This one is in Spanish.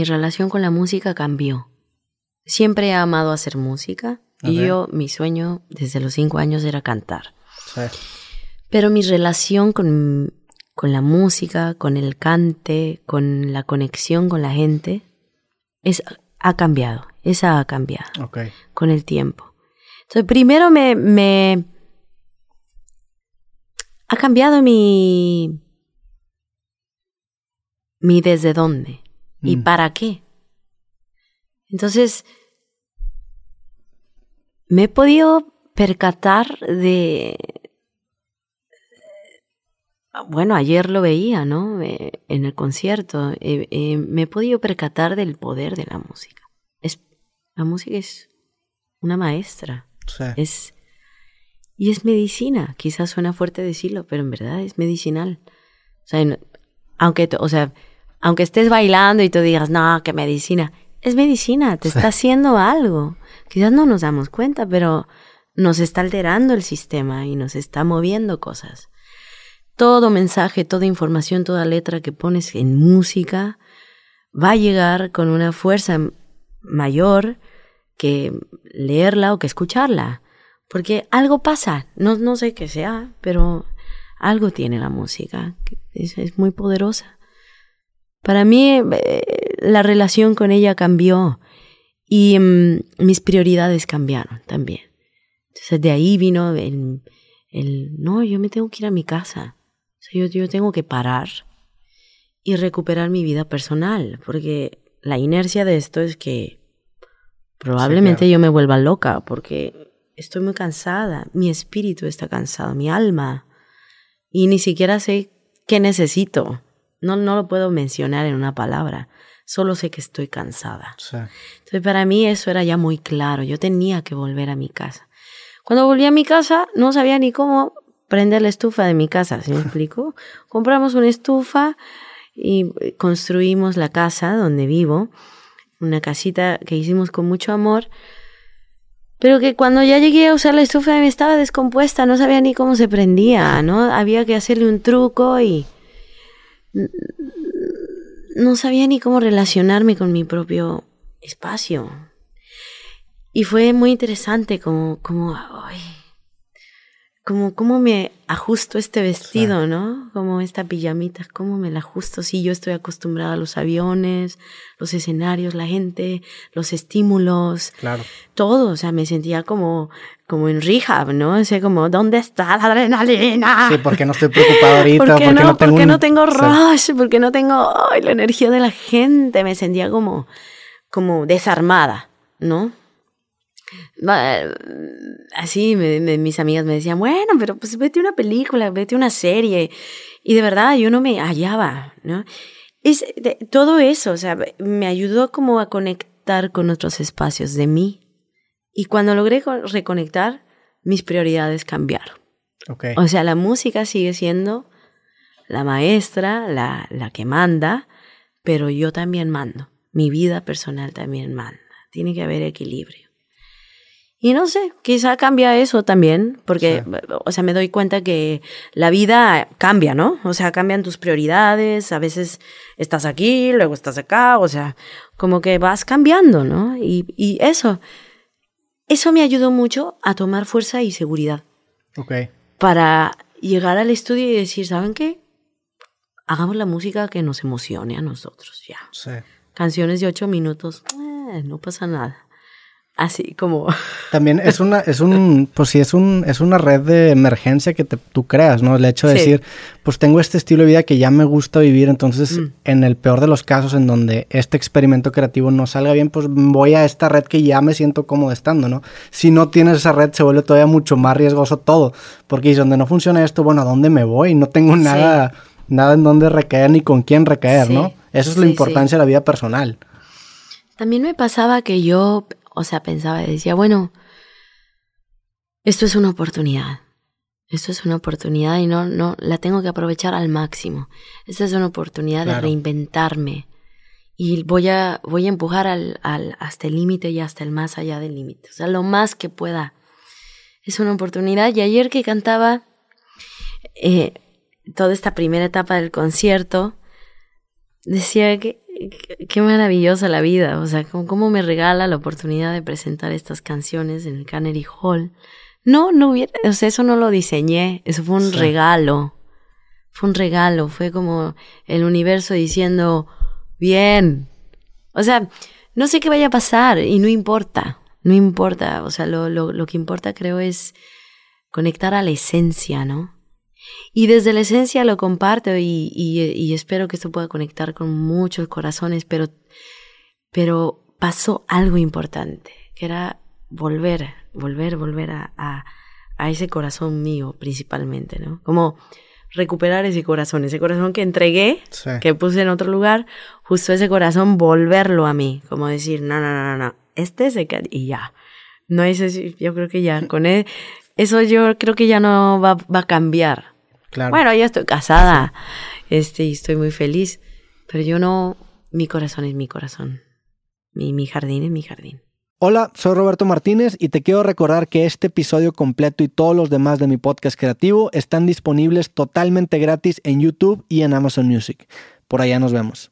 mi relación con la música cambió. Siempre he amado hacer música y yo, mi sueño desde los cinco años era cantar. Sí. Pero mi relación con, con la música, con el cante, con la conexión con la gente, es, ha cambiado. Esa ha cambiado con el tiempo. Entonces, primero me, me ha cambiado mi, mi desde dónde y Mm. para qué. Entonces, me he podido percatar de... Bueno, ayer lo veía, ¿no? Eh, en el concierto. Eh, eh, me he podido percatar del poder de la música. Es, la música es una maestra. Sí. Es, y es medicina. Quizás suena fuerte decirlo, pero en verdad es medicinal. O sea, aunque, o sea, aunque estés bailando y tú digas, no, que medicina. Es medicina, te está haciendo algo. Quizás no nos damos cuenta, pero nos está alterando el sistema y nos está moviendo cosas. Todo mensaje, toda información, toda letra que pones en música va a llegar con una fuerza mayor que leerla o que escucharla. Porque algo pasa, no, no sé qué sea, pero algo tiene la música, es muy poderosa. Para mí eh, la relación con ella cambió y mm, mis prioridades cambiaron también. Entonces de ahí vino el, el, no, yo me tengo que ir a mi casa. O sea, yo, yo tengo que parar y recuperar mi vida personal, porque la inercia de esto es que probablemente claro. yo me vuelva loca, porque estoy muy cansada, mi espíritu está cansado, mi alma, y ni siquiera sé qué necesito. No, no lo puedo mencionar en una palabra, solo sé que estoy cansada. Sí. Entonces para mí eso era ya muy claro, yo tenía que volver a mi casa. Cuando volví a mi casa no sabía ni cómo prender la estufa de mi casa, ¿se me explico? Compramos una estufa y eh, construimos la casa donde vivo, una casita que hicimos con mucho amor, pero que cuando ya llegué a usar la estufa me estaba descompuesta, no sabía ni cómo se prendía, ¿no? Había que hacerle un truco y no sabía ni cómo relacionarme con mi propio espacio. Y fue muy interesante como, como, ay, como, cómo me ajusto este vestido, ¿no? Como esta pijamita, cómo me la ajusto. Si yo estoy acostumbrada a los aviones, los escenarios, la gente, los estímulos, Claro. todo. O sea, me sentía como, como en rehab, ¿no? O sea, como, ¿dónde está la adrenalina? Sí, porque no estoy preocupado ahorita. ¿Por qué porque no, tengo ¿por qué un- no tengo Sí. rush? ¿Por qué no tengo ay, la energía de la gente? Me sentía como, como desarmada, ¿no? Así me- me- mis amigas me decían, bueno, pero pues vete una película, vete una serie. Y de verdad yo no me hallaba, ¿no? Es de- todo eso, o sea, me ayudó como a conectar con otros espacios de mí. Y cuando logré co- reconectar, mis prioridades cambiaron. Ok. O sea, la música sigue siendo la maestra, la, la que manda, pero yo también mando. Mi vida personal también manda. Tiene que haber equilibrio. Y no sé, quizá cambia eso también, porque, o sea, me doy cuenta que la vida cambia, ¿no? O sea, cambian tus prioridades, a veces estás aquí, luego estás acá, o sea, como que vas cambiando, ¿no? Y, y eso, eso me ayudó mucho a tomar fuerza y seguridad Ok. para llegar al estudio y decir, ¿saben qué? Hagamos la música que nos emocione a nosotros, ya. Sí. Canciones de ocho minutos, eh, no pasa nada. Así como... También es una, es un, pues sí, es un, es una red de emergencia que te- tú creas, ¿no? El hecho de Sí. decir, pues tengo este estilo de vida que ya me gusta vivir, entonces, Mm. en el peor de los casos en donde este experimento creativo no salga bien, pues voy a esta red que ya me siento cómodo estando, ¿no? Si no tienes esa red, se vuelve todavía mucho más riesgoso todo, porque dices, donde no funciona esto, bueno, ¿a dónde me voy? No tengo nada, nada en donde recaer ni con quién recaer, Sí. ¿no? Eso es la importancia de la vida personal. También me pasaba que yo, o sea, pensaba y decía, bueno, esto es una oportunidad. Esto es una oportunidad y no, no, la tengo que aprovechar al máximo. Esta es una oportunidad de reinventarme. Y voy a, voy a empujar al, al, hasta el límite y hasta el más allá del límite. O sea, lo más que pueda. Es una oportunidad. Y ayer que cantaba eh, toda esta primera etapa del concierto, decía que, qué maravillosa la vida, o sea, cómo, me regala la oportunidad de presentar estas canciones en el Cannery Hall. No, no hubiera, o sea, eso no lo diseñé, eso fue un regalo. Fue un regalo, fue como el universo diciendo, bien. O sea, no sé qué vaya a pasar y no importa, no importa, o sea, lo, lo, lo que importa creo es conectar a la esencia, ¿no? Y desde la esencia lo comparto y, y, espero que esto pueda conectar con muchos corazones, pero, pero pasó algo importante, que era volver, volver, volver a, a, a ese corazón mío principalmente, ¿no? Como recuperar ese corazón, ese corazón que entregué, que puse en otro lugar, justo ese corazón volverlo a mí, como decir, no, no, no, no, este se queda y ya. No es yo creo que ya con e, eso yo creo que ya no va, va a cambiar. Bueno, yo estoy casada, este, y estoy muy feliz, pero yo no, mi corazón es mi corazón. Mi, mi jardín es mi jardín. Hola, soy Roberto Martínez y te quiero recordar que este episodio completo y todos los demás de mi podcast creativo están disponibles totalmente gratis en YouTube y en Amazon Music. Por allá nos vemos.